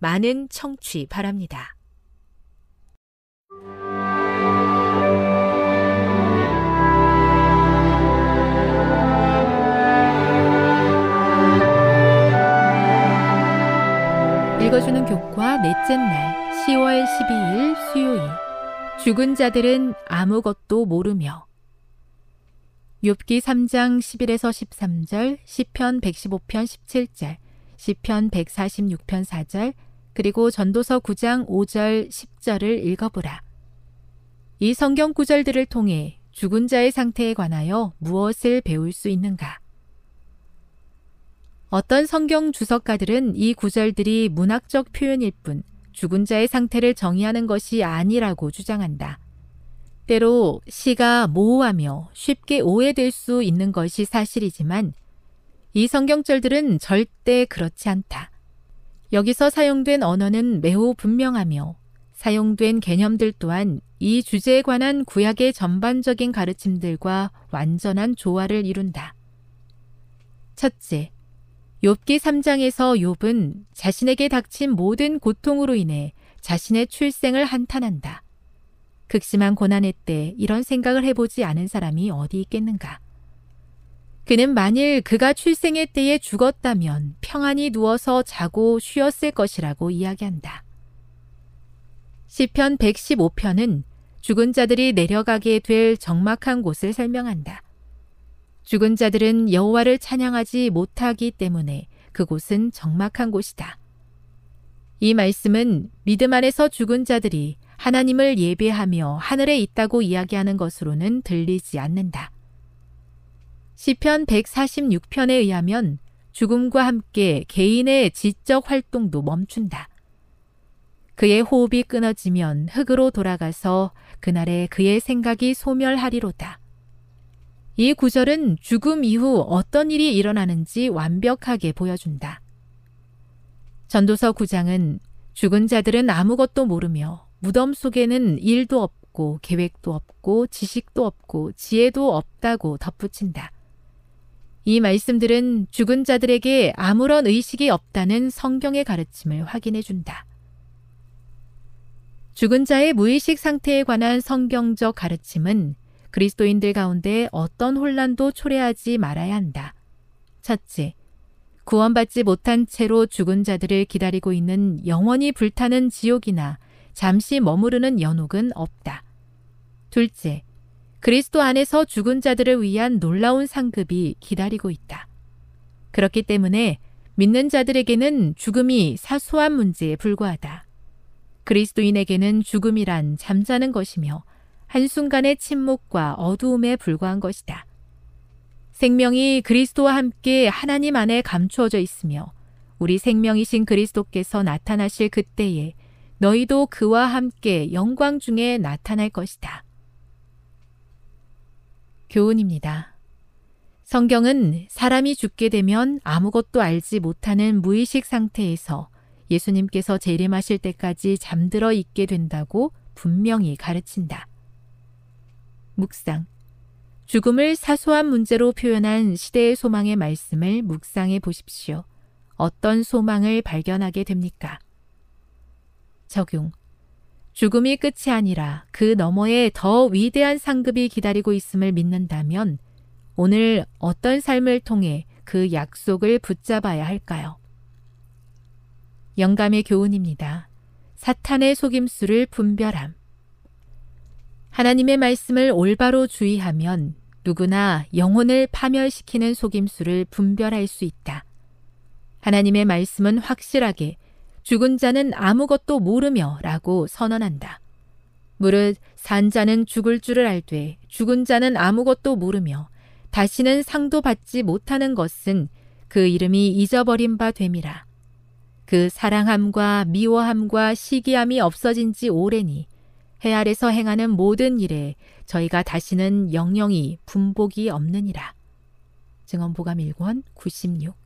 많은 청취 바랍니다. 읽어주는 교과 넷째 날 10월 12일 수요일 죽은 자들은 아무것도 모르며 욥기 3장 11에서 13절, 시편 115편 17절, 시편 146편 4절, 그리고 전도서 9장 5절 10절을 읽어보라. 이 성경 구절들을 통해 죽은 자의 상태에 관하여 무엇을 배울 수 있는가? 어떤 성경 주석가들은 이 구절들이 문학적 표현일 뿐 죽은 자의 상태를 정의하는 것이 아니라고 주장한다. 때로 시가 모호하며 쉽게 오해될 수 있는 것이 사실이지만 이 성경절들은 절대 그렇지 않다. 여기서 사용된 언어는 매우 분명하며 사용된 개념들 또한 이 주제에 관한 구약의 전반적인 가르침들과 완전한 조화를 이룬다. 첫째, 욥기 3장에서 욥은 자신에게 닥친 모든 고통으로 인해 자신의 출생을 한탄한다. 극심한 고난의 때 이런 생각을 해보지 않은 사람이 어디 있겠는가. 그는 만일 그가 출생의 때에 죽었다면 평안히 누워서 자고 쉬었을 것이라고 이야기한다. 시편 115편은 죽은 자들이 내려가게 될 적막한 곳을 설명한다. 죽은 자들은 여호와를 찬양하지 못하기 때문에 그곳은 적막한 곳이다. 이 말씀은 믿음 안에서 죽은 자들이 하나님을 예배하며 하늘에 있다고 이야기하는 것으로는 들리지 않는다. 시편 146편에 의하면 죽음과 함께 개인의 지적 활동도 멈춘다. 그의 호흡이 끊어지면 흙으로 돌아가서 그날에 그의 생각이 소멸하리로다. 이 구절은 죽음 이후 어떤 일이 일어나는지 완벽하게 보여준다. 전도서 9장은 죽은 자들은 아무것도 모르며 무덤 속에는 일도 없고 계획도 없고 지식도 없고 지혜도 없다고 덧붙인다. 이 말씀들은 죽은 자들에게 아무런 의식이 없다는 성경의 가르침을 확인해 준다. 죽은 자의 무의식 상태에 관한 성경적 가르침은 그리스도인들 가운데 어떤 혼란도 초래하지 말아야 한다. 첫째, 구원받지 못한 채로 죽은 자들을 기다리고 있는 영원히 불타는 지옥이나 잠시 머무르는 연옥은 없다. 둘째, 그리스도 안에서 죽은 자들을 위한 놀라운 상급이 기다리고 있다. 그렇기 때문에 믿는 자들에게는 죽음이 사소한 문제에 불과하다. 그리스도인에게는 죽음이란 잠자는 것이며 한순간의 침묵과 어두움에 불과한 것이다. 생명이 그리스도와 함께 하나님 안에 감추어져 있으며 우리 생명이신 그리스도께서 나타나실 그때에 너희도 그와 함께 영광 중에 나타날 것이다. 교훈입니다. 성경은 사람이 죽게 되면 아무것도 알지 못하는 무의식 상태에서 예수님께서 재림하실 때까지 잠들어 있게 된다고 분명히 가르친다. 묵상. 죽음을 사소한 문제로 표현한 시대의 소망의 말씀을 묵상해 보십시오. 어떤 소망을 발견하게 됩니까? 적용. 죽음이 끝이 아니라 그 너머에 더 위대한 상급이 기다리고 있음을 믿는다면 오늘 어떤 삶을 통해 그 약속을 붙잡아야 할까요? 영감의 교훈입니다. 사탄의 속임수를 분별함. 하나님의 말씀을 올바로 주의하면 누구나 영혼을 파멸시키는 속임수를 분별할 수 있다. 하나님의 말씀은 확실하게 죽은 자는 아무것도 모르며 라고 선언한다. 무릇 산 자는 죽을 줄을 알되 죽은 자는 아무것도 모르며 다시는 상도 받지 못하는 것은 그 이름이 잊어버린 바 됨이라. 그 사랑함과 미워함과 시기함이 없어진 지 오래니 해 아래서 행하는 모든 일에 저희가 다시는 영영이 분복이 없느니라. 증언보감 1권 96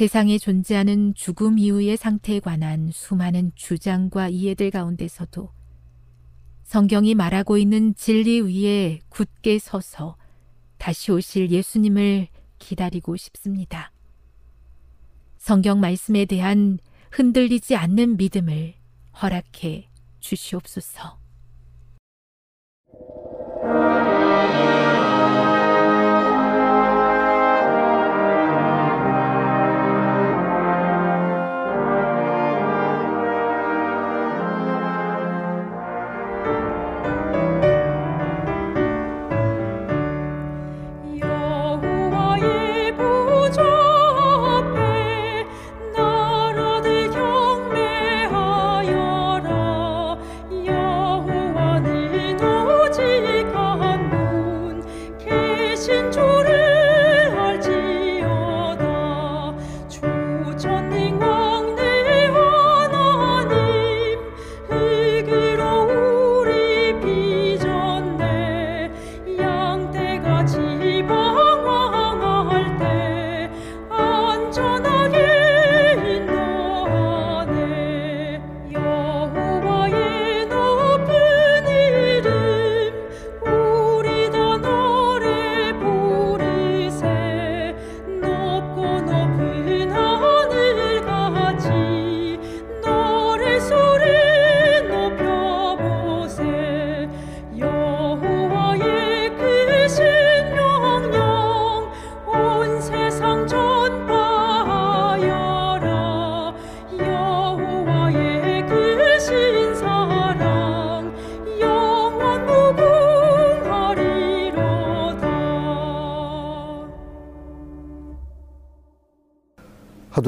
세상에 존재하는 죽음 이후의 상태에 관한 수많은 주장과 이해들 가운데서도 성경이 말하고 있는 진리 위에 굳게 서서 다시 오실 예수님을 기다리고 싶습니다. 성경 말씀에 대한 흔들리지 않는 믿음을 허락해 주시옵소서.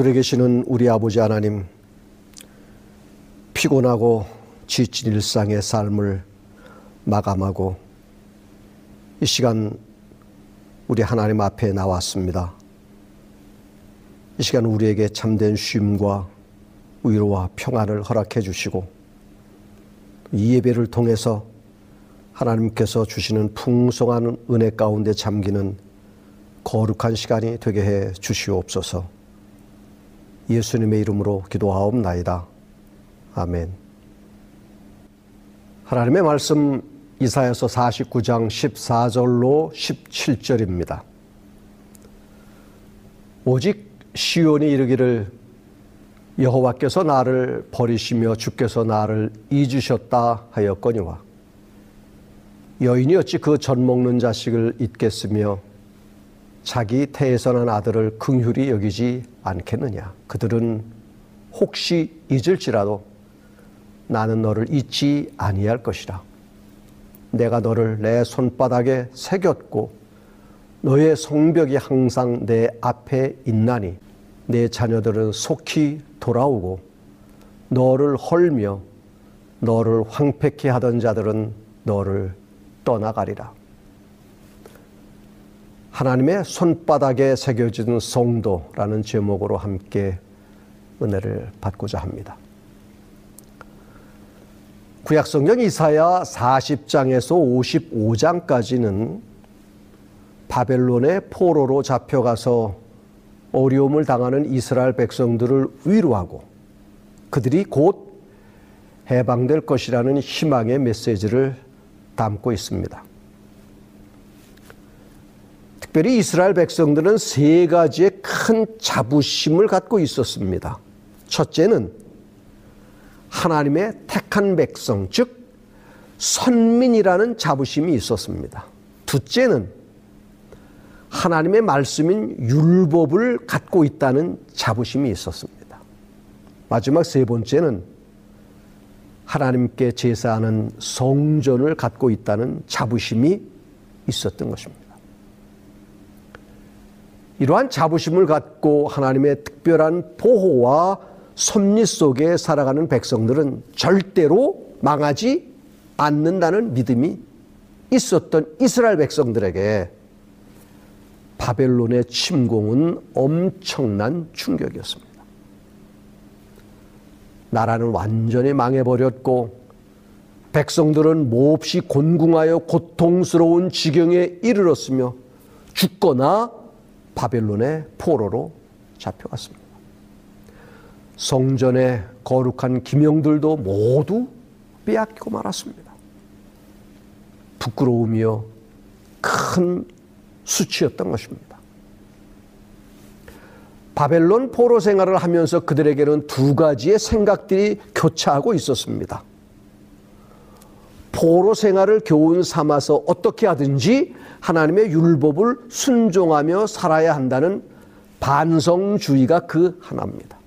하늘에 계시는 우리 아버지 하나님, 피곤하고 지친 일상의 삶을 마감하고 이 시간 우리 하나님 앞에 나왔습니다. 이 시간 우리에게 참된 쉼과 위로와 평안을 허락해 주시고 이 예배를 통해서 하나님께서 주시는 풍성한 은혜 가운데 잠기는 거룩한 시간이 되게 해 주시옵소서. 예수님의 이름으로 기도하옵나이다. 아멘. 하나님의 말씀 이사야서 49장 14절로 17절입니다. 오직 시온이 이르기를 여호와께서 나를 버리시며 주께서 나를 잊으셨다 하였거니와 여인이 어찌 그 젖 먹는 자식을 잊겠으며 자기 태에서 난 아들을 긍휼히 여기지 않겠느냐. 그들은 혹시 잊을지라도 나는 너를 잊지 아니할 것이라. 내가 너를 내 손바닥에 새겼고 너의 성벽이 항상 내 앞에 있나니 내 자녀들은 속히 돌아오고 너를 헐며 너를 황폐케 하던 자들은 너를 떠나가리라. 하나님의 손바닥에 새겨진 성도라는 제목으로 함께 은혜를 받고자 합니다. 구약성경 이사야 40장에서 55장까지는 바벨론의 포로로 잡혀가서 어려움을 당하는 이스라엘 백성들을 위로하고 그들이 곧 해방될 것이라는 희망의 메시지를 담고 있습니다. 특별히 이스라엘 백성들은 세 가지의 큰 자부심을 갖고 있었습니다. 첫째는 하나님의 택한 백성, 즉 선민이라는 자부심이 있었습니다. 둘째는 하나님의 말씀인 율법을 갖고 있다는 자부심이 있었습니다. 마지막 세 번째는 하나님께 제사하는 성전을 갖고 있다는 자부심이 있었던 것입니다. 이러한 자부심을 갖고 하나님의 특별한 보호와 섭리 속에 살아가는 백성들은 절대로 망하지 않는다는 믿음이 있었던 이스라엘 백성들에게 바벨론의 침공은 엄청난 충격이었습니다. 나라는 완전히 망해버렸고 백성들은 몹시 곤궁하여 고통스러운 지경에 이르렀으며 죽거나 바벨론의 포로로 잡혀갔습니다. 성전의 거룩한 기명들도 모두 빼앗기고 말았습니다. 부끄러우며 큰 수치였던 것입니다. 바벨론 포로 생활을 하면서 그들에게는 두 가지의 생각들이 교차하고 있었습니다. 포로 생활을 교훈 삼아서 어떻게 하든지 하나님의 율법을 순종하며 살아야 한다는 반성주의가 그 하나입니다.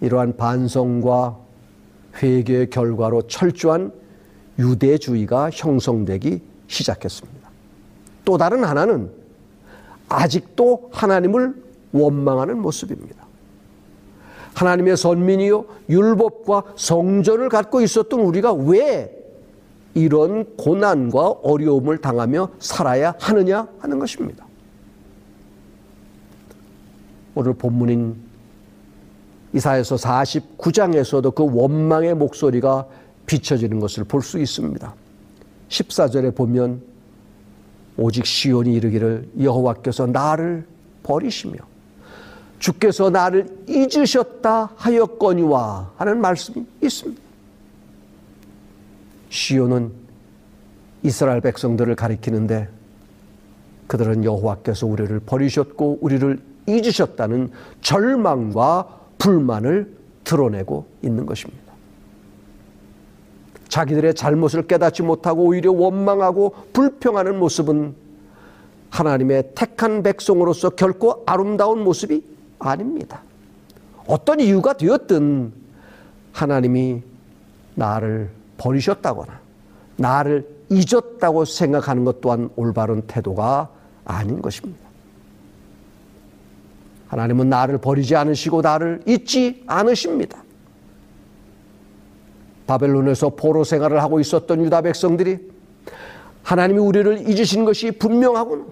이러한 반성과 회개의 결과로 철저한 유대주의가 형성되기 시작했습니다. 또 다른 하나는 아직도 하나님을 원망하는 모습입니다. 하나님의 선민이요 율법과 성전을 갖고 있었던 우리가 왜 이런 고난과 어려움을 당하며 살아야 하느냐 하는 것입니다. 오늘 본문인 이사에서 49장에서도 그 원망의 목소리가 비춰지는 것을 볼 수 있습니다. 14절에 보면 오직 시온이 이르기를 여호와께서 나를 버리시며 주께서 나를 잊으셨다 하였거니와 하는 말씀이 있습니다. 시온은 이스라엘 백성들을 가리키는데 그들은 여호와께서 우리를 버리셨고 우리를 잊으셨다는 절망과 불만을 드러내고 있는 것입니다. 자기들의 잘못을 깨닫지 못하고 오히려 원망하고 불평하는 모습은 하나님의 택한 백성으로서 결코 아름다운 모습이 아닙니다. 어떤 이유가 되었든 하나님이 나를 버리셨다거나 나를 잊었다고 생각하는 것 또한 올바른 태도가 아닌 것입니다. 하나님은 나를 버리지 않으시고 나를 잊지 않으십니다. 바벨론에서 포로 생활을 하고 있었던 유다 백성들이 하나님이 우리를 잊으신 것이 분명하군.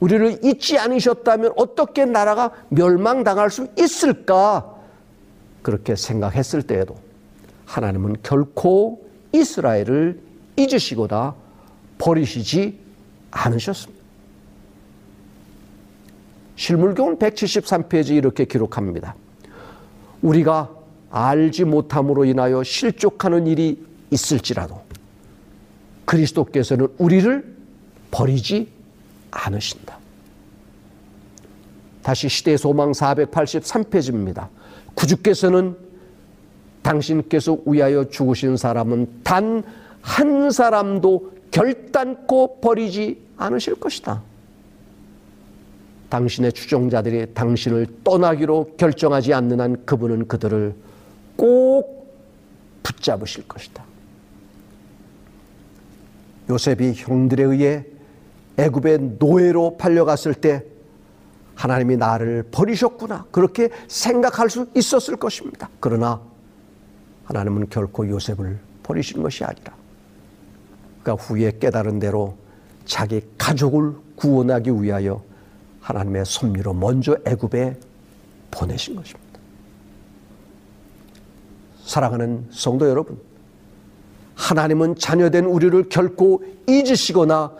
우리를 잊지 않으셨다면 어떻게 나라가 멸망당할 수 있을까? 그렇게 생각했을 때에도 하나님은 결코 이스라엘을 잊으시고다 버리시지 않으셨습니다. 실물교훈 173페이지 이렇게 기록합니다. 우리가 알지 못함으로 인하여 실족하는 일이 있을지라도 그리스도께서는 우리를 버리지 않으신다. 다시 시대 소망 483페이지입니다. 구주께서는 당신께서 위하여 죽으신 사람은 단 한 사람도 결단코 버리지 않으실 것이다. 당신의 추종자들이 당신을 떠나기로 결정하지 않는 한 그분은 그들을 꼭 붙잡으실 것이다. 요셉이 형들에 의해 애굽의 노예로 팔려갔을 때 하나님이 나를 버리셨구나. 그렇게 생각할 수 있었을 것입니다. 그러나 하나님은 결코 요셉을 버리신 것이 아니라 그가 후에 깨달은 대로 자기 가족을 구원하기 위하여 하나님의 섭리로 먼저 애굽에 보내신 것입니다. 사랑하는 성도 여러분, 하나님은 자녀된 우리를 결코 잊으시거나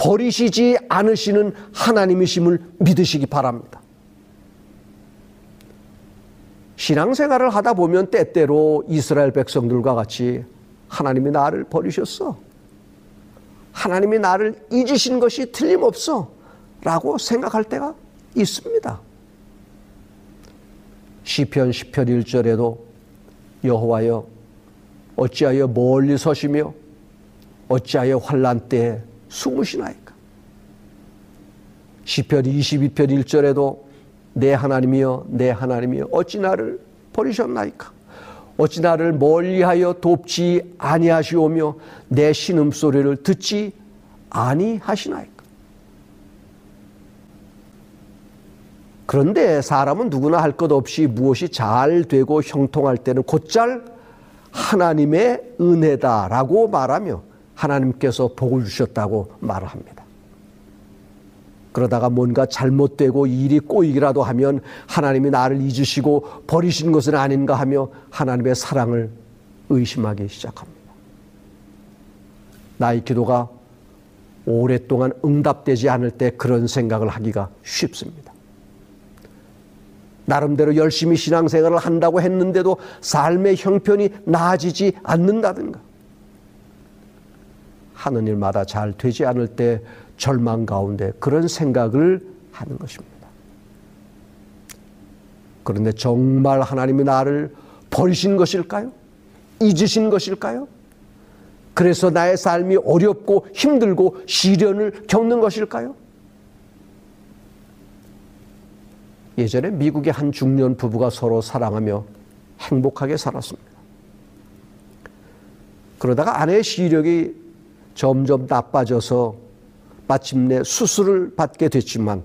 버리시지 않으시는 하나님이심을 믿으시기 바랍니다. 신앙생활을 하다 보면 때때로 이스라엘 백성들과 같이 하나님이 나를 버리셨어. 하나님이 나를 잊으신 것이 틀림없어. 라고 생각할 때가 있습니다. 시편 10편 1절에도 여호와여 어찌하여 멀리 서시며 어찌하여 환란 때에 숨으시나이까? 시편 22편 1절에도 내 하나님이여 내 하나님이여 어찌 나를 버리셨나이까? 어찌 나를 멀리하여 돕지 아니하시오며 내 신음 소리를 듣지 아니하시나이까? 그런데 사람은 누구나 할 것 없이 무엇이 잘 되고 형통할 때는 곧잘 하나님의 은혜다라고 말하며 하나님께서 복을 주셨다고 말을 합니다. 그러다가 뭔가 잘못되고 일이 꼬이기라도 하면 하나님이 나를 잊으시고 버리신 것은 아닌가 하며 하나님의 사랑을 의심하기 시작합니다. 나의 기도가 오랫동안 응답되지 않을 때 그런 생각을 하기가 쉽습니다. 나름대로 열심히 신앙생활을 한다고 했는데도 삶의 형편이 나아지지 않는다든가. 하는 일마다 잘 되지 않을 때 절망 가운데 그런 생각을 하는 것입니다. 그런데 정말 하나님이 나를 버리신 것일까요? 잊으신 것일까요? 그래서 나의 삶이 어렵고 힘들고 시련을 겪는 것일까요? 예전에 미국의 한 중년 부부가 서로 사랑하며 행복하게 살았습니다. 그러다가 아내의 시력이 점점 나빠져서 마침내 수술을 받게 됐지만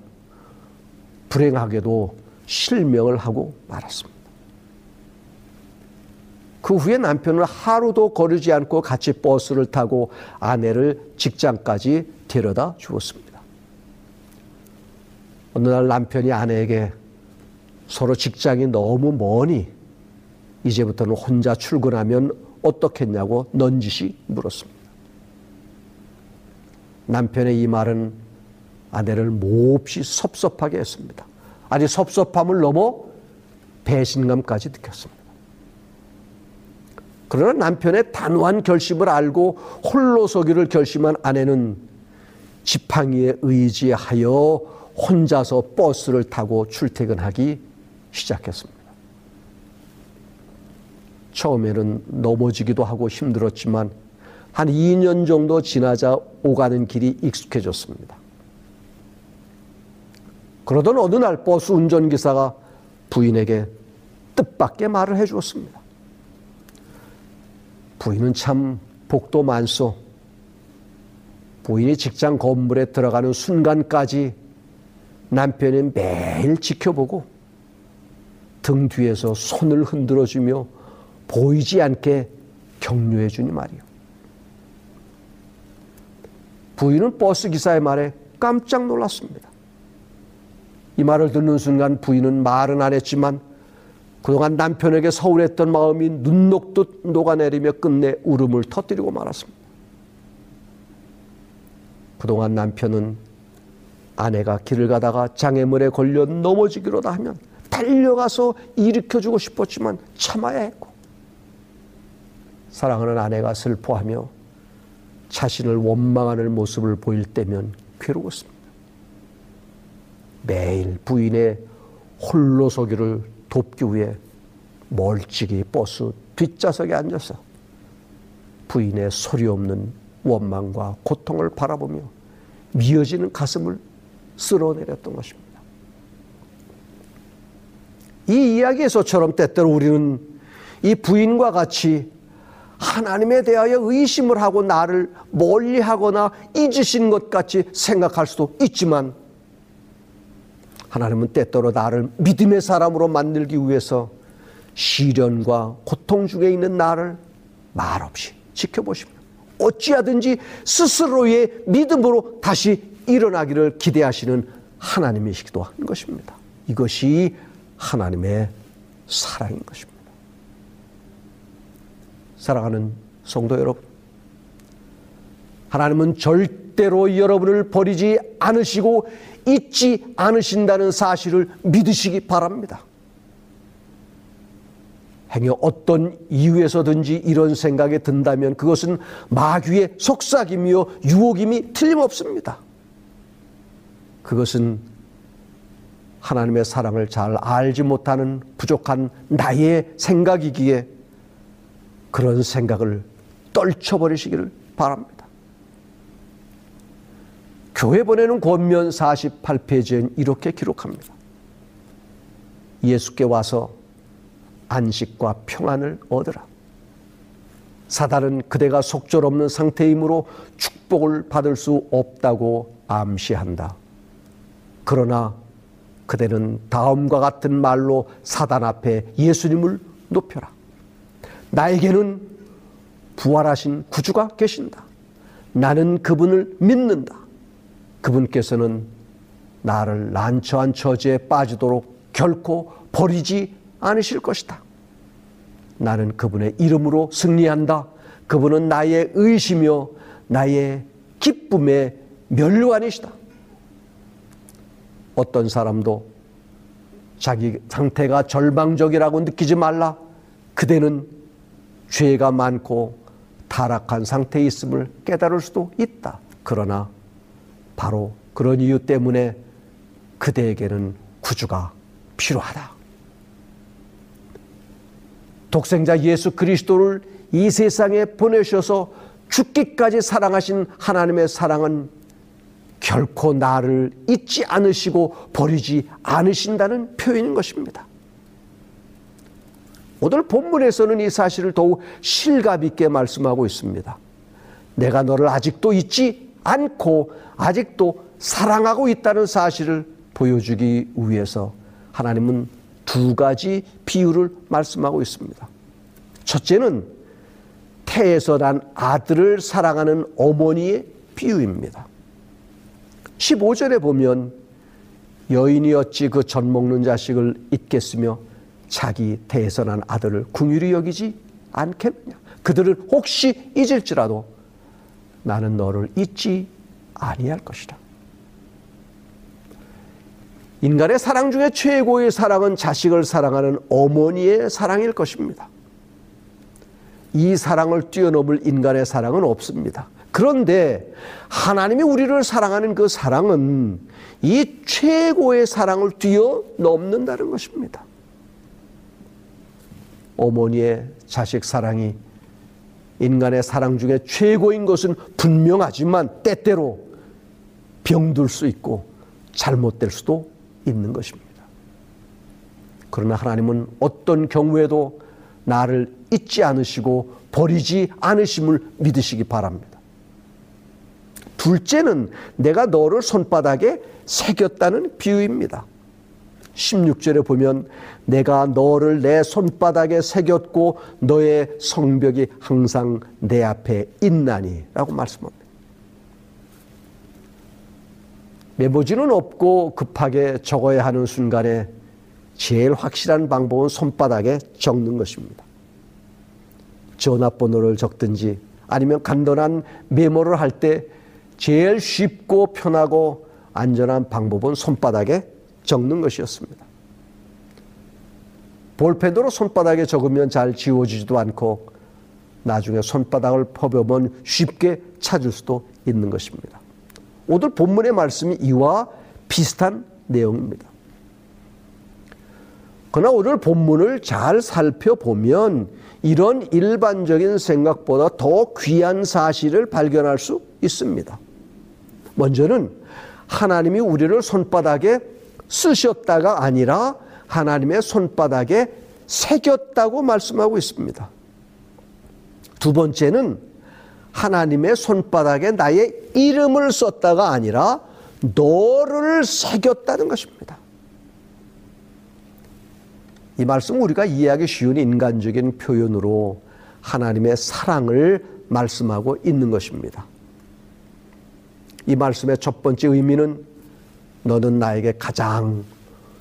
불행하게도 실명을 하고 말았습니다. 그 후에 남편은 하루도 거르지 않고 같이 버스를 타고 아내를 직장까지 데려다 주었습니다. 어느 날 남편이 아내에게 서로 직장이 너무 머니 이제부터는 혼자 출근하면 어떻겠냐고 넌지시 물었습니다. 남편의 이 말은 아내를 몹시 섭섭하게 했습니다. 아니 섭섭함을 넘어 배신감까지 느꼈습니다. 그러나 남편의 단호한 결심을 알고 홀로 서기를 결심한 아내는 지팡이에 의지하여 혼자서 버스를 타고 출퇴근하기 시작했습니다. 처음에는 넘어지기도 하고 힘들었지만 한 2년 정도 지나자 오가는 길이 익숙해졌습니다. 그러던 어느 날 버스 운전기사가 부인에게 뜻밖의 말을 해 주었습니다. 부인은 참 복도 많소. 부인이 직장 건물에 들어가는 순간까지 남편이 매일 지켜보고 등 뒤에서 손을 흔들어주며 보이지 않게 격려해 주니 말이요. 부인은 버스 기사의 말에 깜짝 놀랐습니다. 이 말을 듣는 순간 부인은 말은 안 했지만 그동안 남편에게 서운했던 마음이 눈 녹듯 녹아내리며 끝내 울음을 터뜨리고 말았습니다. 그동안 남편은 아내가 길을 가다가 장애물에 걸려 넘어지기로다 하면 달려가서 일으켜주고 싶었지만 참아야 했고 사랑하는 아내가 슬퍼하며 자신을 원망하는 모습을 보일 때면 괴로웠습니다. 매일 부인의 홀로 서기를 돕기 위해 멀찍이 버스 뒷좌석에 앉아서 부인의 소리 없는 원망과 고통을 바라보며 미어지는 가슴을 쓸어내렸던 것입니다. 이 이야기에서처럼 때때로 우리는 이 부인과 같이 하나님에 대하여 의심을 하고 나를 멀리하거나 잊으신 것 같이 생각할 수도 있지만 하나님은 때때로 나를 믿음의 사람으로 만들기 위해서 시련과 고통 중에 있는 나를 말없이 지켜보십니다. 어찌하든지 스스로의 믿음으로 다시 일어나기를 기대하시는 하나님이시기도 한 것입니다. 이것이 하나님의 사랑인 것입니다. 사랑하는 성도 여러분, 하나님은 절대로 여러분을 버리지 않으시고 잊지 않으신다는 사실을 믿으시기 바랍니다. 행여 어떤 이유에서든지 이런 생각이 든다면 그것은 마귀의 속삭임이요 유혹임이 틀림없습니다. 그것은 하나님의 사랑을 잘 알지 못하는 부족한 나의 생각이기에 그런 생각을 떨쳐버리시기를 바랍니다. 교회 보내는 권면 48페이지엔 이렇게 기록합니다. 예수께 와서 안식과 평안을 얻으라. 사단은 그대가 속절없는 상태이므로 축복을 받을 수 없다고 암시한다. 그러나 그대는 다음과 같은 말로 사단 앞에 예수님을 높여라. 나에게는 부활하신 구주가 계신다. 나는 그분을 믿는다. 그분께서는 나를 난처한 처지에 빠지도록 결코 버리지 않으실 것이다. 나는 그분의 이름으로 승리한다. 그분은 나의 의시며 나의 기쁨의 면류관이시다. 어떤 사람도 자기 상태가 절망적이라고 느끼지 말라. 그대는 죄가 많고 타락한 상태에 있음을 깨달을 수도 있다. 그러나 바로 그런 이유 때문에 그대에게는 구주가 필요하다. 독생자 예수 그리스도를 이 세상에 보내셔서 죽기까지 사랑하신 하나님의 사랑은 결코 나를 잊지 않으시고 버리지 않으신다는 표현인 것입니다. 오늘 본문에서는 이 사실을 더욱 실감 있게 말씀하고 있습니다. 내가 너를 아직도 잊지 않고 아직도 사랑하고 있다는 사실을 보여주기 위해서 하나님은 두 가지 비유를 말씀하고 있습니다. 첫째는 태에서 난 아들을 사랑하는 어머니의 비유입니다. 15절에 보면 여인이 어찌 그 젖 먹는 자식을 잊겠으며 자기 난 아들을 궁휼히 여기지 않겠느냐. 그들을 혹시 잊을지라도 나는 너를 잊지 아니할 것이다. 인간의 사랑 중에 최고의 사랑은 자식을 사랑하는 어머니의 사랑일 것입니다. 이 사랑을 뛰어넘을 인간의 사랑은 없습니다. 그런데 하나님이 우리를 사랑하는 그 사랑은 이 최고의 사랑을 뛰어넘는다는 것입니다. 어머니의 자식 사랑이 인간의 사랑 중에 최고인 것은 분명하지만 때때로 병들 수 있고 잘못될 수도 있는 것입니다. 그러나 하나님은 어떤 경우에도 나를 잊지 않으시고 버리지 않으심을 믿으시기 바랍니다. 둘째는 내가 너를 손바닥에 새겼다는 비유입니다. 16절에 보면 내가 너를 내 손바닥에 새겼고 너의 성벽이 항상 내 앞에 있나니 라고 말씀합니다. 메모지는 없고 급하게 적어야 하는 순간에 제일 확실한 방법은 손바닥에 적는 것입니다. 전화번호를 적든지 아니면 간단한 메모를 할 때 제일 쉽고 편하고 안전한 방법은 손바닥에 적는 것이었습니다. 볼펜으로 손바닥에 적으면 잘 지워지지도 않고 나중에 손바닥을 퍼보면 쉽게 찾을 수도 있는 것입니다. 오늘 본문의 말씀이 이와 비슷한 내용입니다. 그러나 오늘 본문을 잘 살펴보면 이런 일반적인 생각보다 더 귀한 사실을 발견할 수 있습니다. 먼저는 하나님이 우리를 손바닥에 쓰셨다가 아니라 하나님의 손바닥에 새겼다고 말씀하고 있습니다. 두 번째는 하나님의 손바닥에 나의 이름을 썼다가 아니라 너를 새겼다는 것입니다. 이 말씀 우리가 이해하기 쉬운 인간적인 표현으로 하나님의 사랑을 말씀하고 있는 것입니다. 이 말씀의 첫 번째 의미는 너는 나에게 가장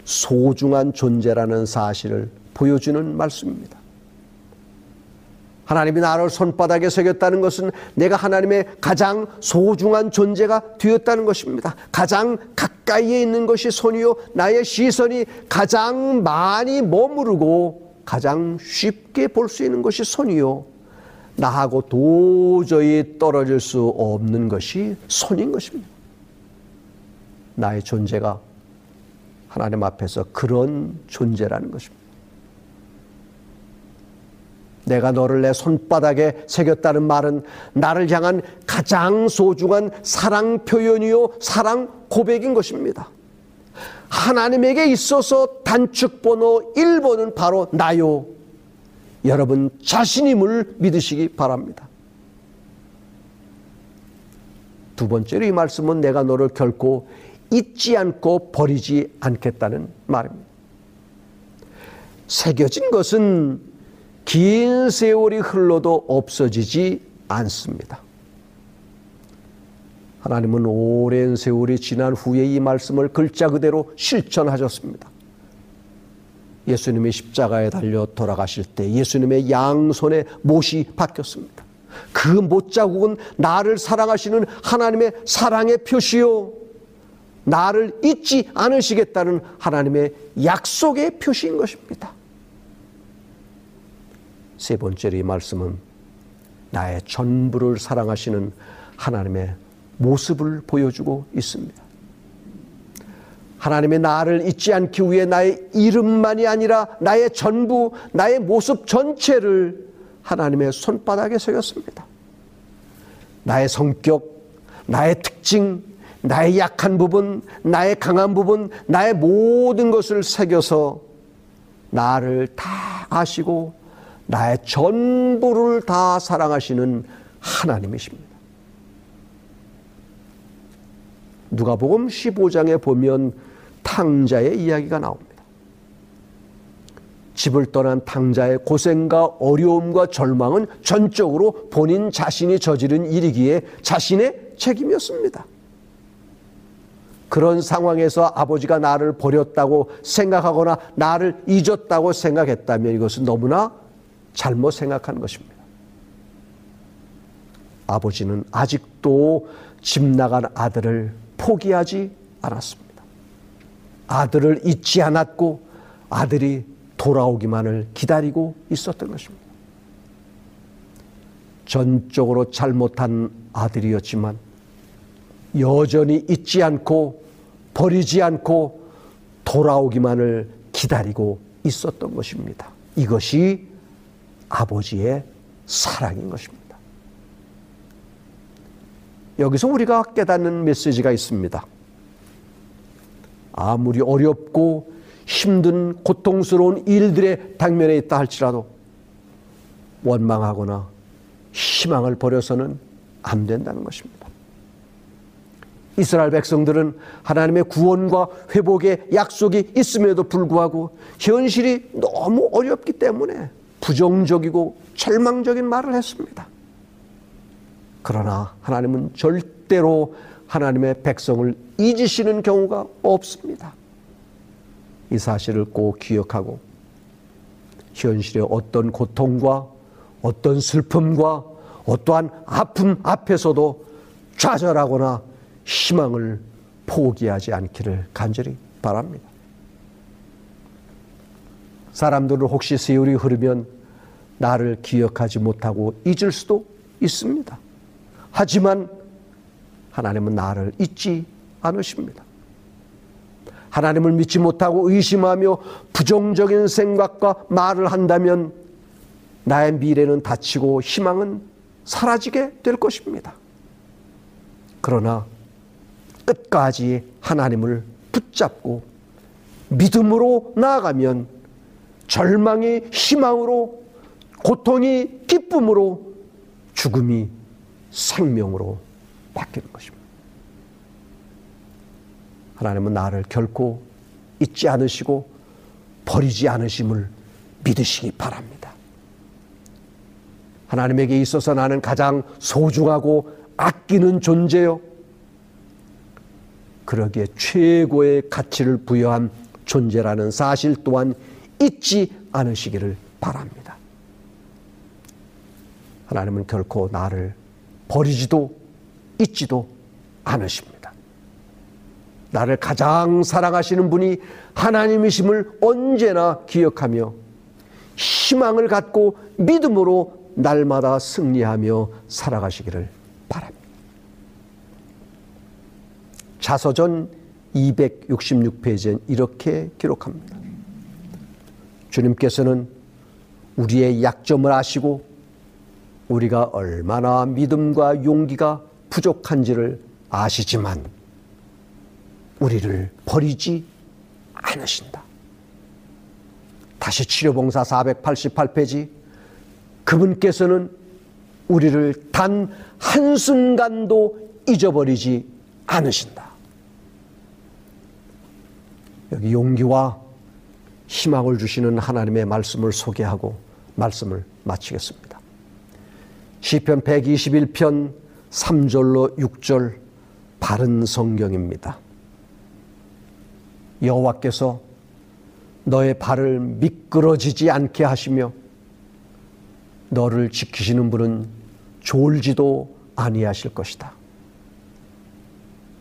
소중한 존재라는 사실을 보여주는 말씀입니다. 하나님이 나를 손바닥에 새겼다는 것은 내가 하나님의 가장 소중한 존재가 되었다는 것입니다. 가장 가까이에 있는 것이 손이요. 나의 시선이 가장 많이 머무르고 가장 쉽게 볼 수 있는 것이 손이요. 나하고 도저히 떨어질 수 없는 것이 손인 것입니다. 나의 존재가 하나님 앞에서 그런 존재라는 것입니다. 내가 너를 내 손바닥에 새겼다는 말은 나를 향한 가장 소중한 사랑 표현이요, 사랑 고백인 것입니다. 하나님에게 있어서 단축 번호 1번은 바로 나요. 여러분 자신임을 믿으시기 바랍니다. 두 번째로 이 말씀은 내가 너를 결코 잊지 않고 버리지 않겠다는 말입니다. 새겨진 것은 긴 세월이 흘러도 없어지지 않습니다. 하나님은 오랜 세월이 지난 후에 이 말씀을 글자 그대로 실천하셨습니다. 예수님이 십자가에 달려 돌아가실 때 예수님의 양손에 못이 박혔습니다. 그 못자국은 나를 사랑하시는 하나님의 사랑의 표시요. 나를 잊지 않으시겠다는 하나님의 약속의 표시인 것입니다. 세 번째로 이 말씀은 나의 전부를 사랑하시는 하나님의 모습을 보여주고 있습니다. 하나님의 나를 잊지 않기 위해 나의 이름만이 아니라 나의 전부, 나의 모습 전체를 하나님의 손바닥에 새겼습니다. 나의 성격, 나의 특징, 나의 약한 부분, 나의 강한 부분, 나의 모든 것을 새겨서 나를 다 아시고 나의 전부를 다 사랑하시는 하나님이십니다. 누가복음 15장에 보면 탕자의 이야기가 나옵니다. 집을 떠난 탕자의 고생과 어려움과 절망은 전적으로 본인 자신이 저지른 일이기에 자신의 책임이었습니다. 그런 상황에서 아버지가 나를 버렸다고 생각하거나 나를 잊었다고 생각했다면 이것은 너무나 잘못 생각한 것입니다. 아버지는 아직도 집 나간 아들을 포기하지 않았습니다. 아들을 잊지 않았고 아들이 돌아오기만을 기다리고 있었던 것입니다. 전적으로 잘못한 아들이었지만 여전히 잊지 않고 버리지 않고 돌아오기만을 기다리고 있었던 것입니다. 이것이 아버지의 사랑인 것입니다. 여기서 우리가 깨닫는 메시지가 있습니다. 아무리 어렵고 힘든 고통스러운 일들에 당면에 있다 할지라도 원망하거나 희망을 버려서는 안 된다는 것입니다. 이스라엘 백성들은 하나님의 구원과 회복의 약속이 있음에도 불구하고 현실이 너무 어렵기 때문에 부정적이고 절망적인 말을 했습니다. 그러나 하나님은 절대로 하나님의 백성을 잊으시는 경우가 없습니다. 이 사실을 꼭 기억하고 현실의 어떤 고통과 어떤 슬픔과 어떠한 아픔 앞에서도 좌절하거나 희망을 포기하지 않기를 간절히 바랍니다. 사람들은 혹시 세월이 흐르면 나를 기억하지 못하고 잊을 수도 있습니다. 하지만 하나님은 나를 잊지 않으십니다. 하나님을 믿지 못하고 의심하며 부정적인 생각과 말을 한다면 나의 미래는 닫히고 희망은 사라지게 될 것입니다. 그러나 끝까지 하나님을 붙잡고 믿음으로 나아가면 절망이 희망으로 고통이 기쁨으로 죽음이 생명으로 바뀌는 것입니다. 하나님은 나를 결코 잊지 않으시고 버리지 않으심을 믿으시기 바랍니다. 하나님에게 있어서 나는 가장 소중하고 아끼는 존재요. 그러기에 최고의 가치를 부여한 존재라는 사실 또한 잊지 않으시기를 바랍니다. 하나님은 결코 나를 버리지도 잊지도 않으십니다. 나를 가장 사랑하시는 분이 하나님이심을 언제나 기억하며 희망을 갖고 믿음으로 날마다 승리하며 살아가시기를 바랍니다. 자서전 266페이지엔 이렇게 기록합니다. 주님께서는 우리의 약점을 아시고 우리가 얼마나 믿음과 용기가 부족한지를 아시지만 우리를 버리지 않으신다. 다시 치료봉사 488페이지 그분께서는 우리를 단 한순간도 잊어버리지 않으신다. 여기 용기와 희망을 주시는 하나님의 말씀을 소개하고 말씀을 마치겠습니다. 시편 121편 3절로 6절 바른 성경입니다. 여호와께서 너의 발을 미끄러지지 않게 하시며 너를 지키시는 분은 졸지도 아니하실 것이다.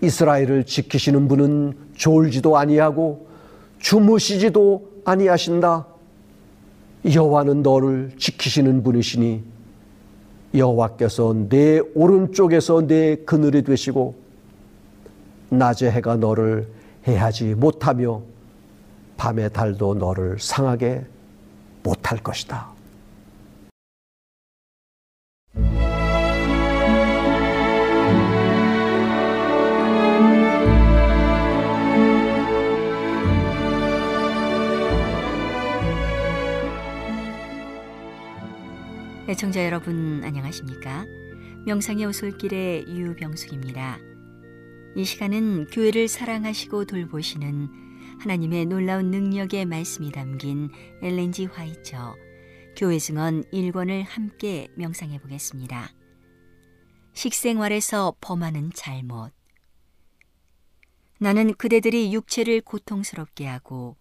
이스라엘을 지키시는 분은 졸지도 아니하고 주무시지도 아니하신다. 여호와는 너를 지키시는 분이시니 여호와께서 내 오른쪽에서 내 그늘이 되시고 낮에 해가 너를 해하지 못하며 밤의 달도 너를 상하게 못할 것이다. 애청자 여러분 안녕하십니까? 명상의 오솔길의 유병숙입니다. 이 시간은 교회를 사랑하시고 돌보시는 하나님의 놀라운 능력의 말씀이 담긴 엘렌지 화이처 교회 증언 1권을 함께 명상해 보겠습니다. 식생활에서 범하는 잘못 나는 그대들이 육체를 고통스럽게 하고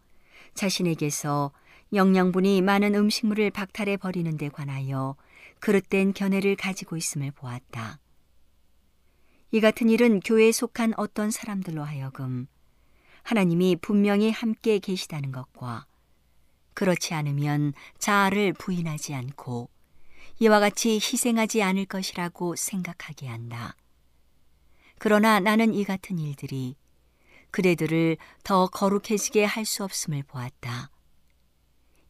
자신에게서 영양분이 많은 음식물을 박탈해 버리는 데 관하여 그릇된 견해를 가지고 있음을 보았다. 이 같은 일은 교회에 속한 어떤 사람들로 하여금 하나님이 분명히 함께 계시다는 것과 그렇지 않으면 자아를 부인하지 않고 이와 같이 희생하지 않을 것이라고 생각하게 한다. 그러나 나는 이 같은 일들이 그대들을 더 거룩해지게 할 수 없음을 보았다.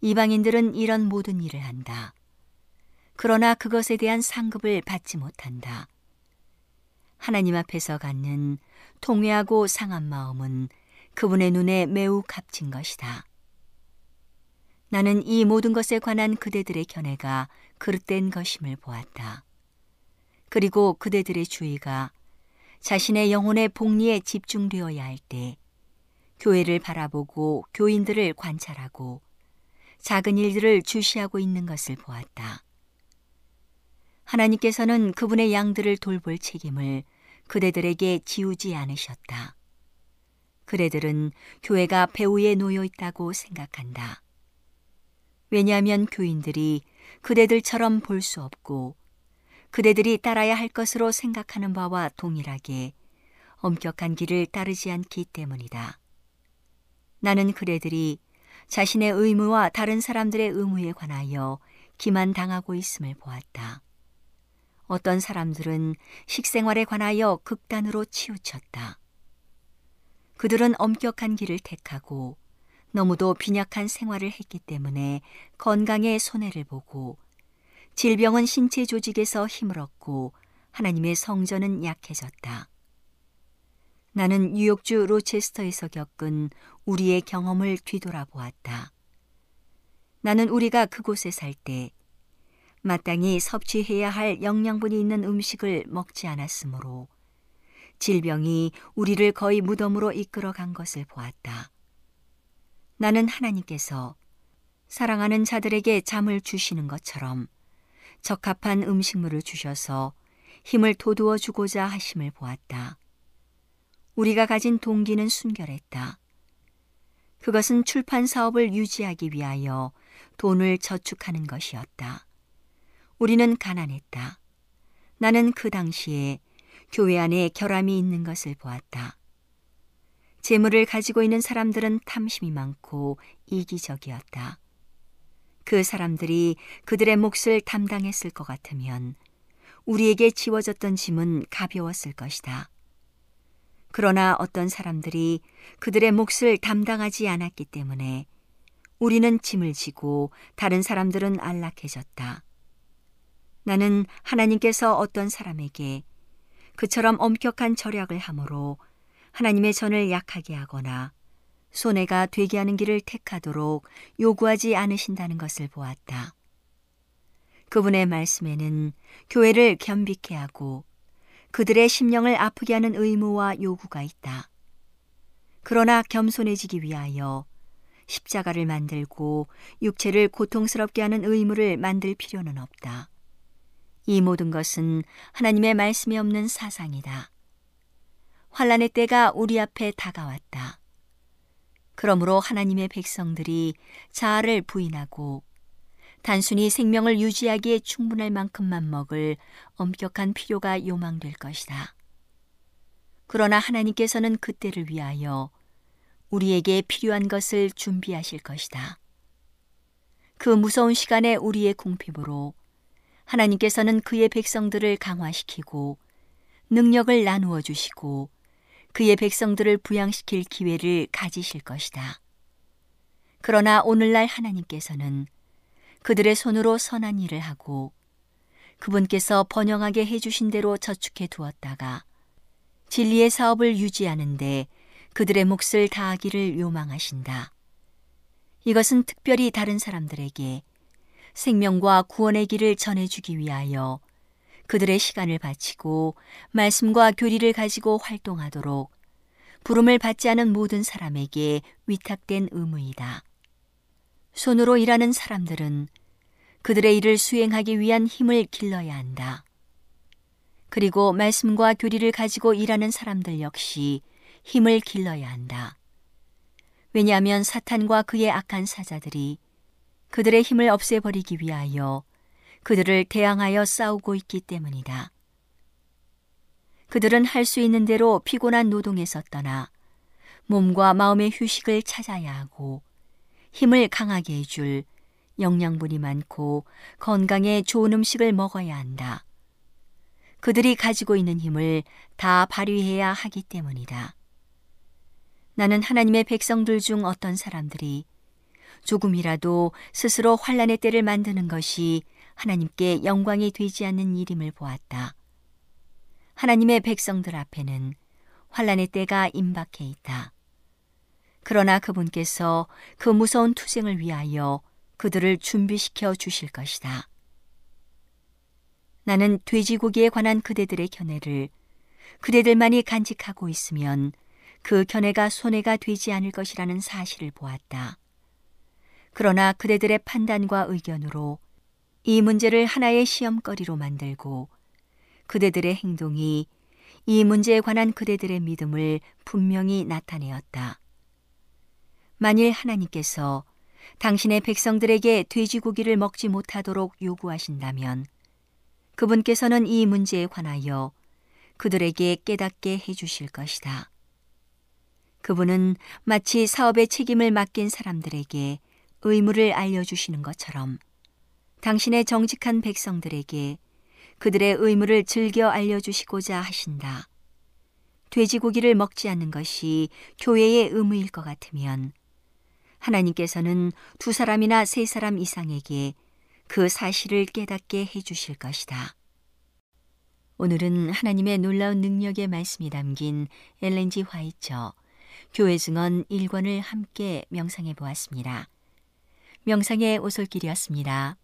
이방인들은 이런 모든 일을 한다. 그러나 그것에 대한 상급을 받지 못한다. 하나님 앞에서 갖는 통회하고 상한 마음은 그분의 눈에 매우 값진 것이다. 나는 이 모든 것에 관한 그대들의 견해가 그릇된 것임을 보았다. 그리고 그대들의 주의가 자신의 영혼의 복리에 집중되어야 할 때 교회를 바라보고 교인들을 관찰하고 작은 일들을 주시하고 있는 것을 보았다. 하나님께서는 그분의 양들을 돌볼 책임을 그대들에게 지우지 않으셨다. 그대들은 교회가 배후에 놓여 있다고 생각한다. 왜냐하면 교인들이 그대들처럼 볼 수 없고 그대들이 따라야 할 것으로 생각하는 바와 동일하게 엄격한 길을 따르지 않기 때문이다. 나는 그대들이 자신의 의무와 다른 사람들의 의무에 관하여 기만당하고 있음을 보았다. 어떤 사람들은 식생활에 관하여 극단으로 치우쳤다. 그들은 엄격한 길을 택하고 너무도 빈약한 생활을 했기 때문에 건강에 손해를 보고 질병은 신체 조직에서 힘을 얻고 하나님의 성전은 약해졌다. 나는 뉴욕주 로체스터에서 겪은 우리의 경험을 뒤돌아보았다. 나는 우리가 그곳에 살 때 마땅히 섭취해야 할 영양분이 있는 음식을 먹지 않았으므로 질병이 우리를 거의 무덤으로 이끌어 간 것을 보았다. 나는 하나님께서 사랑하는 자들에게 잠을 주시는 것처럼 적합한 음식물을 주셔서 힘을 돋우어 주고자 하심을 보았다. 우리가 가진 동기는 순결했다. 그것은 출판 사업을 유지하기 위하여 돈을 저축하는 것이었다. 우리는 가난했다. 나는 그 당시에 교회 안에 결함이 있는 것을 보았다. 재물을 가지고 있는 사람들은 탐심이 많고 이기적이었다. 그 사람들이 그들의 몫을 담당했을 것 같으면 우리에게 지워졌던 짐은 가벼웠을 것이다. 그러나 어떤 사람들이 그들의 몫을 담당하지 않았기 때문에 우리는 짐을 지고 다른 사람들은 안락해졌다. 나는 하나님께서 어떤 사람에게 그처럼 엄격한 절약을 함으로 하나님의 전을 약하게 하거나 손해가 되게 하는 길을 택하도록 요구하지 않으신다는 것을 보았다. 그분의 말씀에는 교회를 겸비케 하고 그들의 심령을 아프게 하는 의무와 요구가 있다. 그러나 겸손해지기 위하여 십자가를 만들고 육체를 고통스럽게 하는 의무를 만들 필요는 없다. 이 모든 것은 하나님의 말씀이 없는 사상이다. 환란의 때가 우리 앞에 다가왔다. 그러므로 하나님의 백성들이 자아를 부인하고 단순히 생명을 유지하기에 충분할 만큼만 먹을 엄격한 필요가 요망될 것이다. 그러나 하나님께서는 그때를 위하여 우리에게 필요한 것을 준비하실 것이다. 그 무서운 시간에 우리의 궁핍으로 하나님께서는 그의 백성들을 강화시키고 능력을 나누어 주시고 그의 백성들을 부양시킬 기회를 가지실 것이다. 그러나 오늘날 하나님께서는 그들의 손으로 선한 일을 하고 그분께서 번영하게 해주신 대로 저축해 두었다가 진리의 사업을 유지하는데 그들의 몫을 다하기를 요망하신다. 이것은 특별히 다른 사람들에게 생명과 구원의 길을 전해주기 위하여 그들의 시간을 바치고 말씀과 교리를 가지고 활동하도록 부름을 받지 않은 모든 사람에게 위탁된 의무이다. 손으로 일하는 사람들은 그들의 일을 수행하기 위한 힘을 길러야 한다. 그리고 말씀과 교리를 가지고 일하는 사람들 역시 힘을 길러야 한다. 왜냐하면 사탄과 그의 악한 사자들이 그들의 힘을 없애버리기 위하여 그들을 대항하여 싸우고 있기 때문이다. 그들은 할 수 있는 대로 피곤한 노동에서 떠나 몸과 마음의 휴식을 찾아야 하고 힘을 강하게 해줄 영양분이 많고 건강에 좋은 음식을 먹어야 한다. 그들이 가지고 있는 힘을 다 발휘해야 하기 때문이다. 나는 하나님의 백성들 중 어떤 사람들이 조금이라도 스스로 환란의 때를 만드는 것이 하나님께 영광이 되지 않는 일임을 보았다. 하나님의 백성들 앞에는 환란의 때가 임박해 있다. 그러나 그분께서 그 무서운 투쟁을 위하여 그들을 준비시켜 주실 것이다. 나는 돼지고기에 관한 그대들의 견해를 그대들만이 간직하고 있으면 그 견해가 손해가 되지 않을 것이라는 사실을 보았다. 그러나 그대들의 판단과 의견으로 이 문제를 하나의 시험거리로 만들고 그대들의 행동이 이 문제에 관한 그대들의 믿음을 분명히 나타내었다. 만일 하나님께서 당신의 백성들에게 돼지고기를 먹지 못하도록 요구하신다면 그분께서는 이 문제에 관하여 그들에게 깨닫게 해 주실 것이다. 그분은 마치 사업의 책임을 맡긴 사람들에게 의무를 알려주시는 것처럼 당신의 정직한 백성들에게 그들의 의무를 즐겨 알려주시고자 하신다. 돼지고기를 먹지 않는 것이 교회의 의무일 것 같으면 하나님께서는 두 사람이나 세 사람 이상에게 그 사실을 깨닫게 해 주실 것이다. 오늘은 하나님의 놀라운 능력의 말씀이 담긴 엘렌지 화이처 교회 증언 1권을 함께 명상해 보았습니다. 명상의 오솔길이었습니다.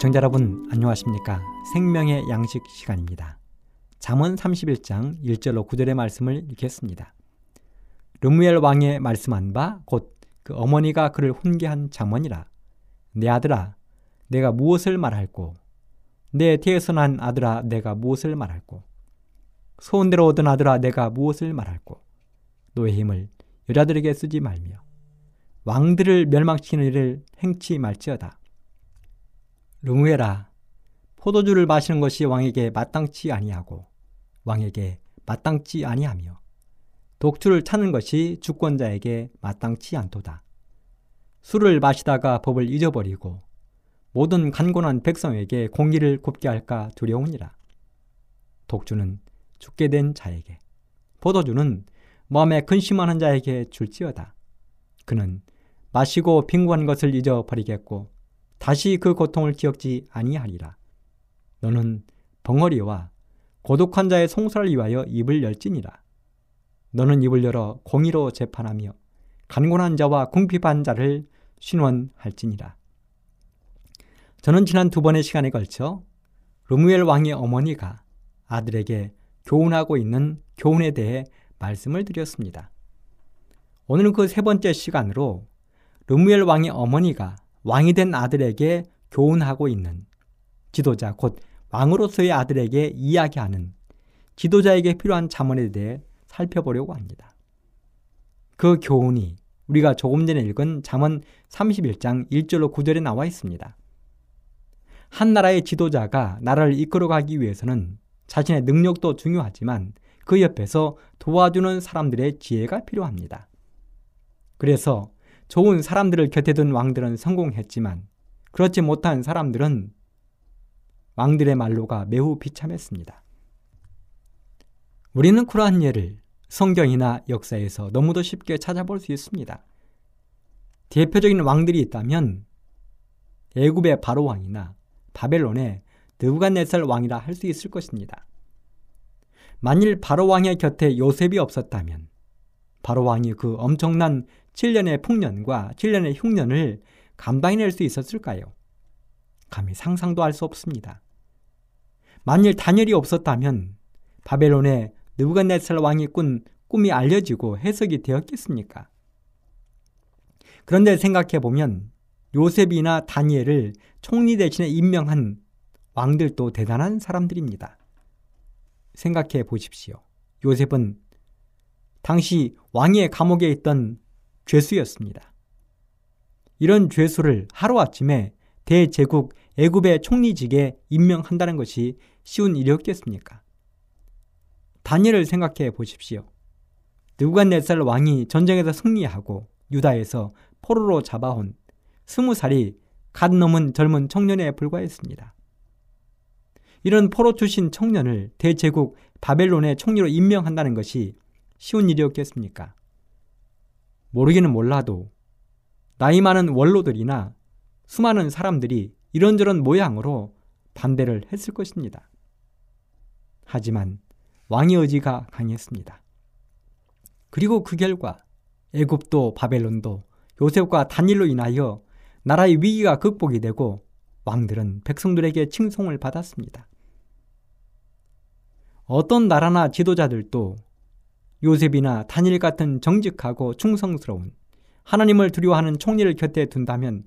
청자 여러분 안녕하십니까? 생명의 양식 시간입니다. 잠언 31장 1절로 9절의 말씀을 읽겠습니다. 르무엘 왕의 말씀한 바 곧 그 어머니가 그를 훈계한 잠언이라 내 아들아 내가 무엇을 말할꼬 내 뒤에서 난 아들아 내가 무엇을 말할꼬 소원대로 얻은 아들아 내가 무엇을 말할꼬 너의 힘을 여자들에게 쓰지 말며 왕들을 멸망시키는 일을 행치 말지어다 르무엘아 포도주를 마시는 것이 왕에게 마땅치 아니하고 왕에게 마땅치 아니하며 독주를 찾는 것이 주권자에게 마땅치 않도다. 술을 마시다가 법을 잊어버리고 모든 간곤한 백성에게 공의를 굽게 할까 두려우니라. 독주는 죽게 된 자에게, 포도주는 마음에 근심하는 자에게 줄지어다. 그는 마시고 빈곤한 것을 잊어버리겠고 다시 그 고통을 기억지 아니하리라. 너는 벙어리와 고독한 자의 송사를 위하여 입을 열지니라. 너는 입을 열어 공의로 재판하며 간곤한 자와 궁핍한 자를 신원할지니라. 저는 지난 두 번의 시간에 걸쳐 르무엘 왕의 어머니가 아들에게 교훈하고 있는 교훈에 대해 말씀을 드렸습니다. 오늘은 그 세 번째 시간으로 르무엘 왕의 어머니가 왕이 된 아들에게 교훈하고 있는 지도자 곧 왕으로서의 아들에게 이야기하는 지도자에게 필요한 자문에 대해 살펴보려고 합니다. 그 교훈이 우리가 조금 전에 읽은 잠언 31장 1절로 9절에 나와 있습니다. 한 나라의 지도자가 나라를 이끌어가기 위해서는 자신의 능력도 중요하지만 그 옆에서 도와주는 사람들의 지혜가 필요합니다. 그래서 좋은 사람들을 곁에 둔 왕들은 성공했지만 그렇지 못한 사람들은 왕들의 말로가 매우 비참했습니다. 우리는 그러한 예를 성경이나 역사에서 너무도 쉽게 찾아볼 수 있습니다. 대표적인 왕들이 있다면 애굽의 바로 왕이나 바벨론의 느부갓네살 왕이라 할 수 있을 것입니다. 만일 바로 왕의 곁에 요셉이 없었다면 바로 왕이 그 엄청난 7년의 풍년과 7년의 흉년을 감당해낼 수 있었을까요? 감히 상상도 할 수 없습니다. 만일 다니엘이 없었다면 바벨론의 느부갓네살 왕이 꾼 꿈이 알려지고 해석이 되었겠습니까? 그런데 생각해 보면 요셉이나 다니엘을 총리 대신에 임명한 왕들도 대단한 사람들입니다. 생각해 보십시오. 요셉은 당시 왕의 감옥에 있던 죄수였습니다. 이런 죄수를 하루아침에 대제국 애굽의 총리직에 임명한다는 것이 쉬운 일이었겠습니까? 다니엘을 생각해 보십시오. 느부갓네살 왕이 전쟁에서 승리하고 유다에서 포로로 잡아온 스무 살이 갓 넘은 젊은 청년에 불과했습니다. 이런 포로 출신 청년을 대제국 바벨론의 총리로 임명한다는 것이 쉬운 일이었겠습니까? 모르기는 몰라도 나이 많은 원로들이나 수많은 사람들이 이런저런 모양으로 반대를 했을 것입니다. 하지만 왕의 의지가 강했습니다. 그리고 그 결과 애굽도 바벨론도 요셉과 단일로 인하여 나라의 위기가 극복이 되고 왕들은 백성들에게 칭송을 받았습니다. 어떤 나라나 지도자들도 요셉이나 단일 같은 정직하고 충성스러운 하나님을 두려워하는 총리를 곁에 둔다면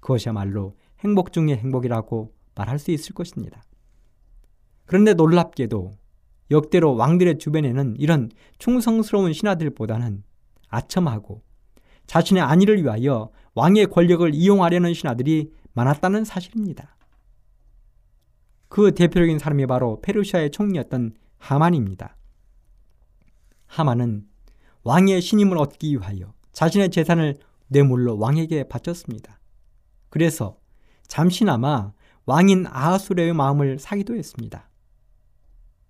그것이야말로 행복 중의 행복이라고 말할 수 있을 것입니다. 그런데 놀랍게도 역대로 왕들의 주변에는 이런 충성스러운 신하들보다는 아첨하고 자신의 안위를 위하여 왕의 권력을 이용하려는 신하들이 많았다는 사실입니다. 그 대표적인 사람이 바로 페르시아의 총리였던 하만입니다. 하만은 왕의 신임을 얻기 위하여 자신의 재산을 뇌물로 왕에게 바쳤습니다. 그래서 잠시나마 왕인 아하수레의 마음을 사기도 했습니다.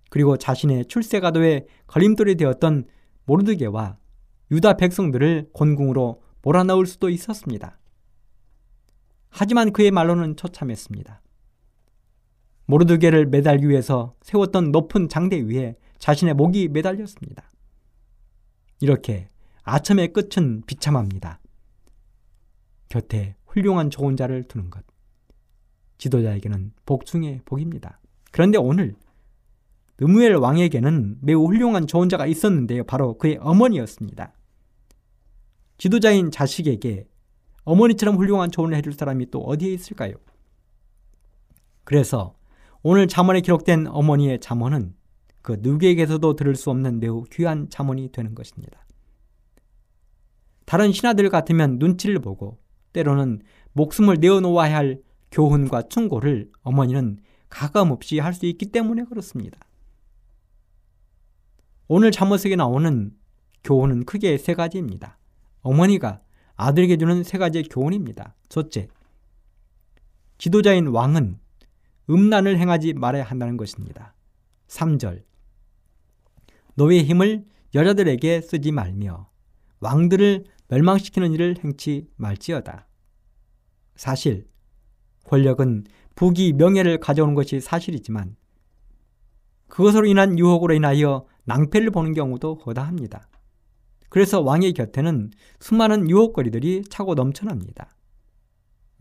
그리고 자신의 출세가도에 걸림돌이 되었던 모르드게와 유다 백성들을 곤궁으로 몰아넣을 수도 있었습니다. 하지만 그의 말로는 처참했습니다. 모르드게를 매달기 위해서 세웠던 높은 장대 위에 자신의 목이 매달렸습니다. 이렇게 아첨의 끝은 비참합니다. 곁에 훌륭한 좋은 자를 두는 것. 지도자에게는 복 중의 복입니다. 그런데 오늘 느무엘 왕에게는 매우 훌륭한 조언자가 있었는데요. 바로 그의 어머니였습니다. 지도자인 자식에게 어머니처럼 훌륭한 조언을 해줄 사람이 또 어디에 있을까요? 그래서 오늘 잠언에 기록된 어머니의 잠언은 그 누구에게서도 들을 수 없는 매우 귀한 잠언이 되는 것입니다. 다른 신하들 같으면 눈치를 보고 때로는 목숨을 내어놓아야 할 교훈과 충고를 어머니는 가감없이 할 수 있기 때문에 그렇습니다. 오늘 잠언속에 나오는 교훈은 크게 세 가지입니다. 어머니가 아들에게 주는 세 가지의 교훈입니다. 첫째, 지도자인 왕은 음란을 행하지 말아야 한다는 것입니다. 3절, 너의 힘을 여자들에게 쓰지 말며 왕들을 멸망시키는 일을 행치 말지어다. 사실 권력은 부귀 명예를 가져오는 것이 사실이지만 그것으로 인한 유혹으로 인하여 낭패를 보는 경우도 허다합니다. 그래서 왕의 곁에는 수많은 유혹거리들이 차고 넘쳐납니다.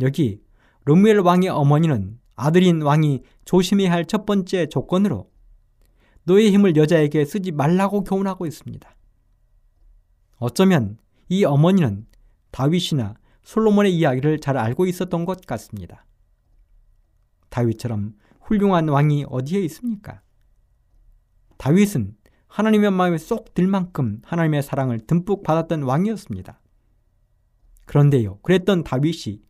여기 르무엘 왕의 어머니는 아들인 왕이 조심해야 할 첫 번째 조건으로 너의 힘을 여자에게 쓰지 말라고 교훈하고 있습니다. 어쩌면 이 어머니는 다윗이나 솔로몬의 이야기를 잘 알고 있었던 것 같습니다. 다윗처럼 훌륭한 왕이 어디에 있습니까? 다윗은 하나님의 마음에 쏙 들 만큼 하나님의 사랑을 듬뿍 받았던 왕이었습니다. 그런데요, 그랬던 다윗이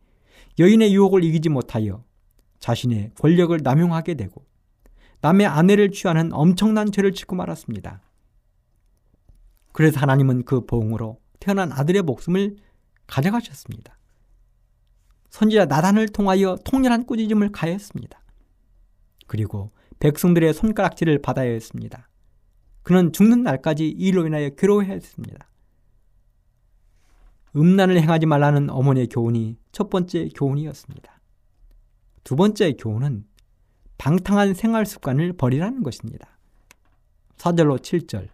여인의 유혹을 이기지 못하여 자신의 권력을 남용하게 되고 남의 아내를 취하는 엄청난 죄를 짓고 말았습니다. 그래서 하나님은 그 보응으로 태어난 아들의 목숨을 가져가셨습니다. 선지자 나단을 통하여 통렬한 꾸짖음을 가했습니다. 그리고 백성들의 손가락질을 받아야 했습니다. 그는 죽는 날까지 이로 인하여 괴로워해야 했습니다. 음란을 행하지 말라는 어머니의 교훈이 첫 번째 교훈이었습니다. 두 번째 교훈은 방탕한 생활 습관을 버리라는 것입니다. 4절로 7절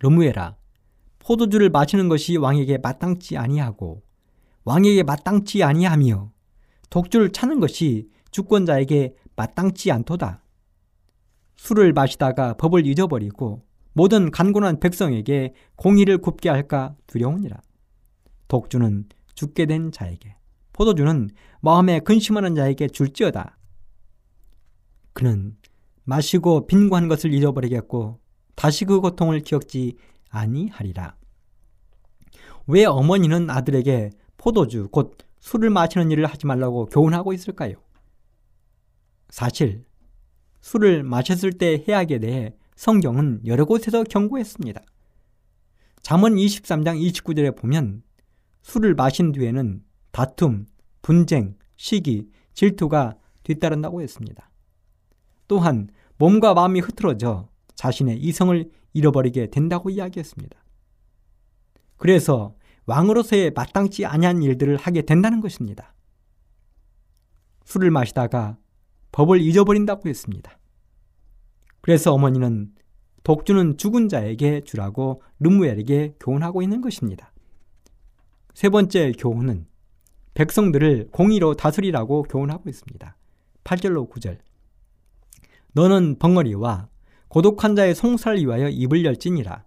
르무에라 포도주를 마시는 것이 왕에게 마땅치 아니하고 왕에게 마땅치 아니하며 독주를 차는 것이 주권자에게 마땅치 않도다. 술을 마시다가 법을 잊어버리고 모든 간곤한 백성에게 공의를 굽게 할까 두려우니라. 독주는 죽게 된 자에게, 포도주는 마음에 근심하는 자에게 줄지어다. 그는 마시고 빈고한 것을 잊어버리겠고 다시 그 고통을 기억지 아니하리라. 왜 어머니는 아들에게 포도주, 곧 술을 마시는 일을 하지 말라고 교훈하고 있을까요? 사실 술을 마셨을 때 해악에 대해 성경은 여러 곳에서 경고했습니다. 잠언 23장 29절에 보면 술을 마신 뒤에는 다툼, 분쟁, 시기, 질투가 뒤따른다고 했습니다. 또한 몸과 마음이 흐트러져 자신의 이성을 잃어버리게 된다고 이야기했습니다. 그래서 왕으로서의 마땅치 아니한 일들을 하게 된다는 것입니다. 술을 마시다가 법을 잊어버린다고 했습니다. 그래서 어머니는 독주는 죽은 자에게 주라고 르무엘에게 교훈하고 있는 것입니다. 세 번째 교훈은 백성들을 공의로 다스리라고 교훈하고 있습니다. 8절로 9절. 너는 벙어리와 고독한 자의 송사를 위하여 입을 열지니라.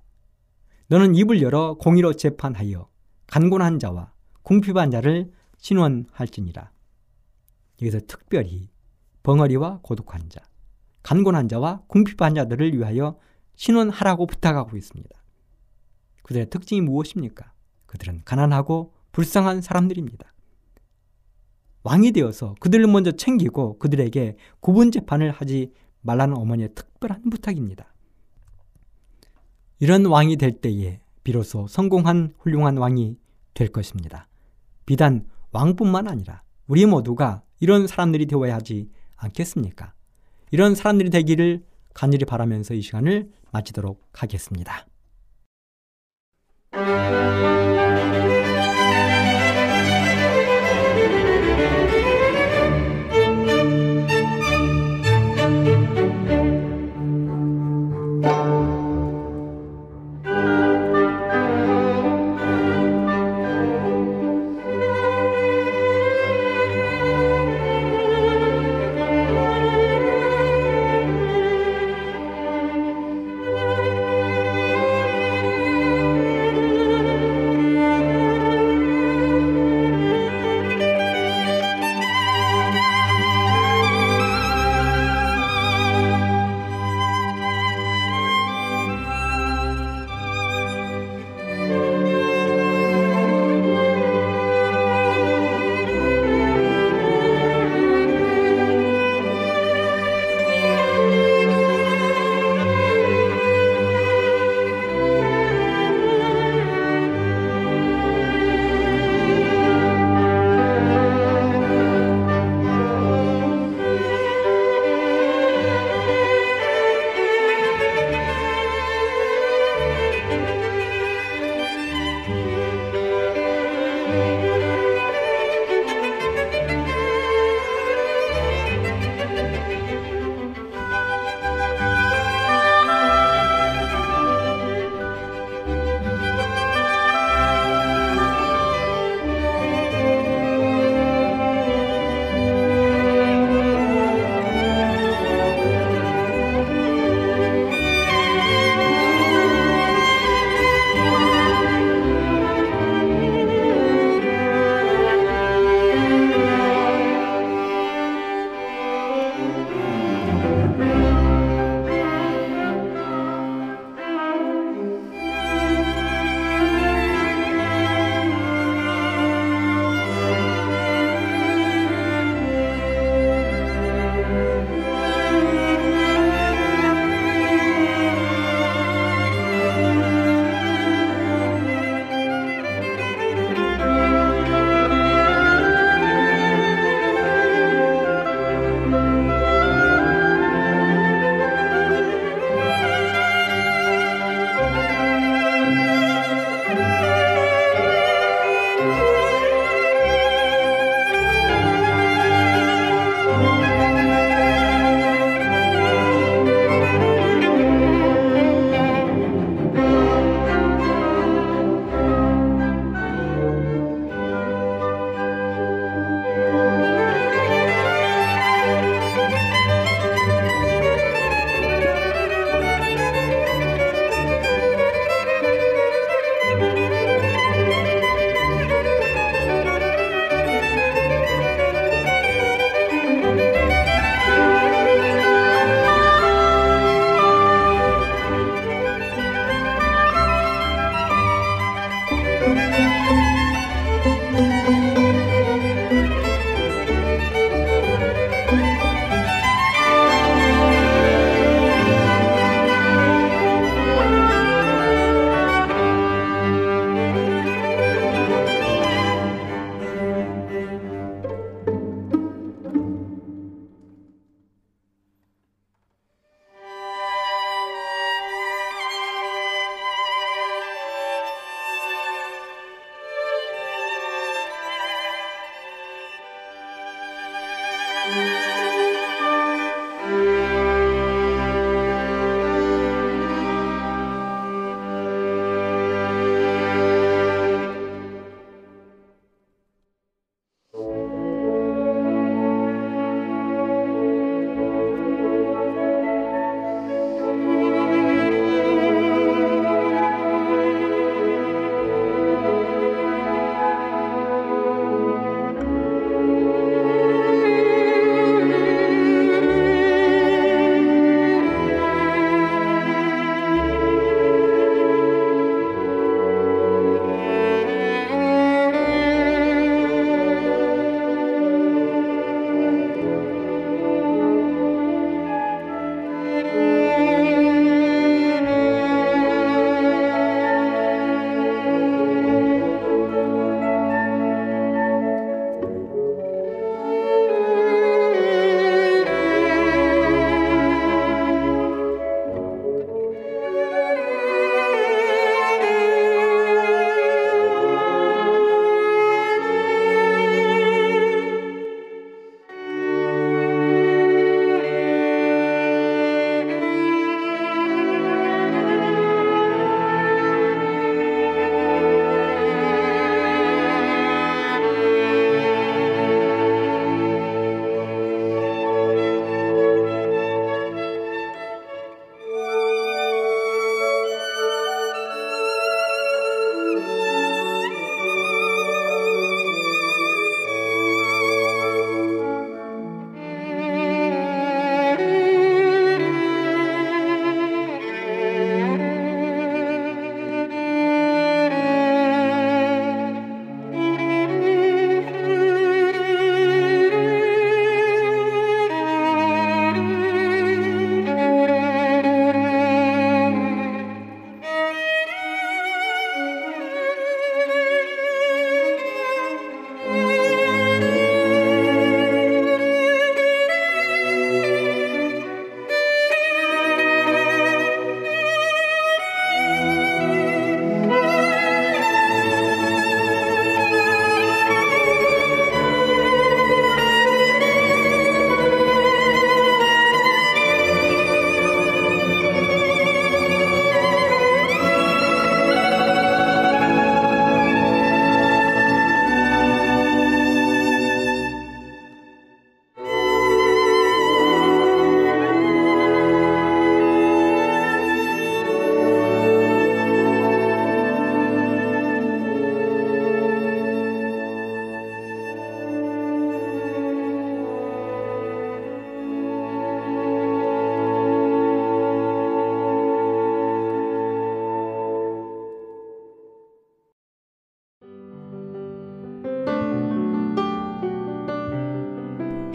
너는 입을 열어 공의로 재판하여 간곤한 자와 궁핍한 자를 신원할지니라. 여기서 특별히 벙어리와 고독한 자, 간곤한 자와 궁핍한 자들을 위하여 신원하라고 부탁하고 있습니다. 그들의 특징이 무엇입니까? 그들은 가난하고 불쌍한 사람들입니다. 왕이 되어서 그들을 먼저 챙기고 그들에게 구분 재판을 하지 말라는 어머니의 특별한 부탁입니다. 이런 왕이 될 때에 비로소 성공한 훌륭한 왕이 될 것입니다. 비단 왕뿐만 아니라 우리 모두가 이런 사람들이 되어야 하지 않겠습니까? 이런 사람들이 되기를 간절히 바라면서 이 시간을 마치도록 하겠습니다.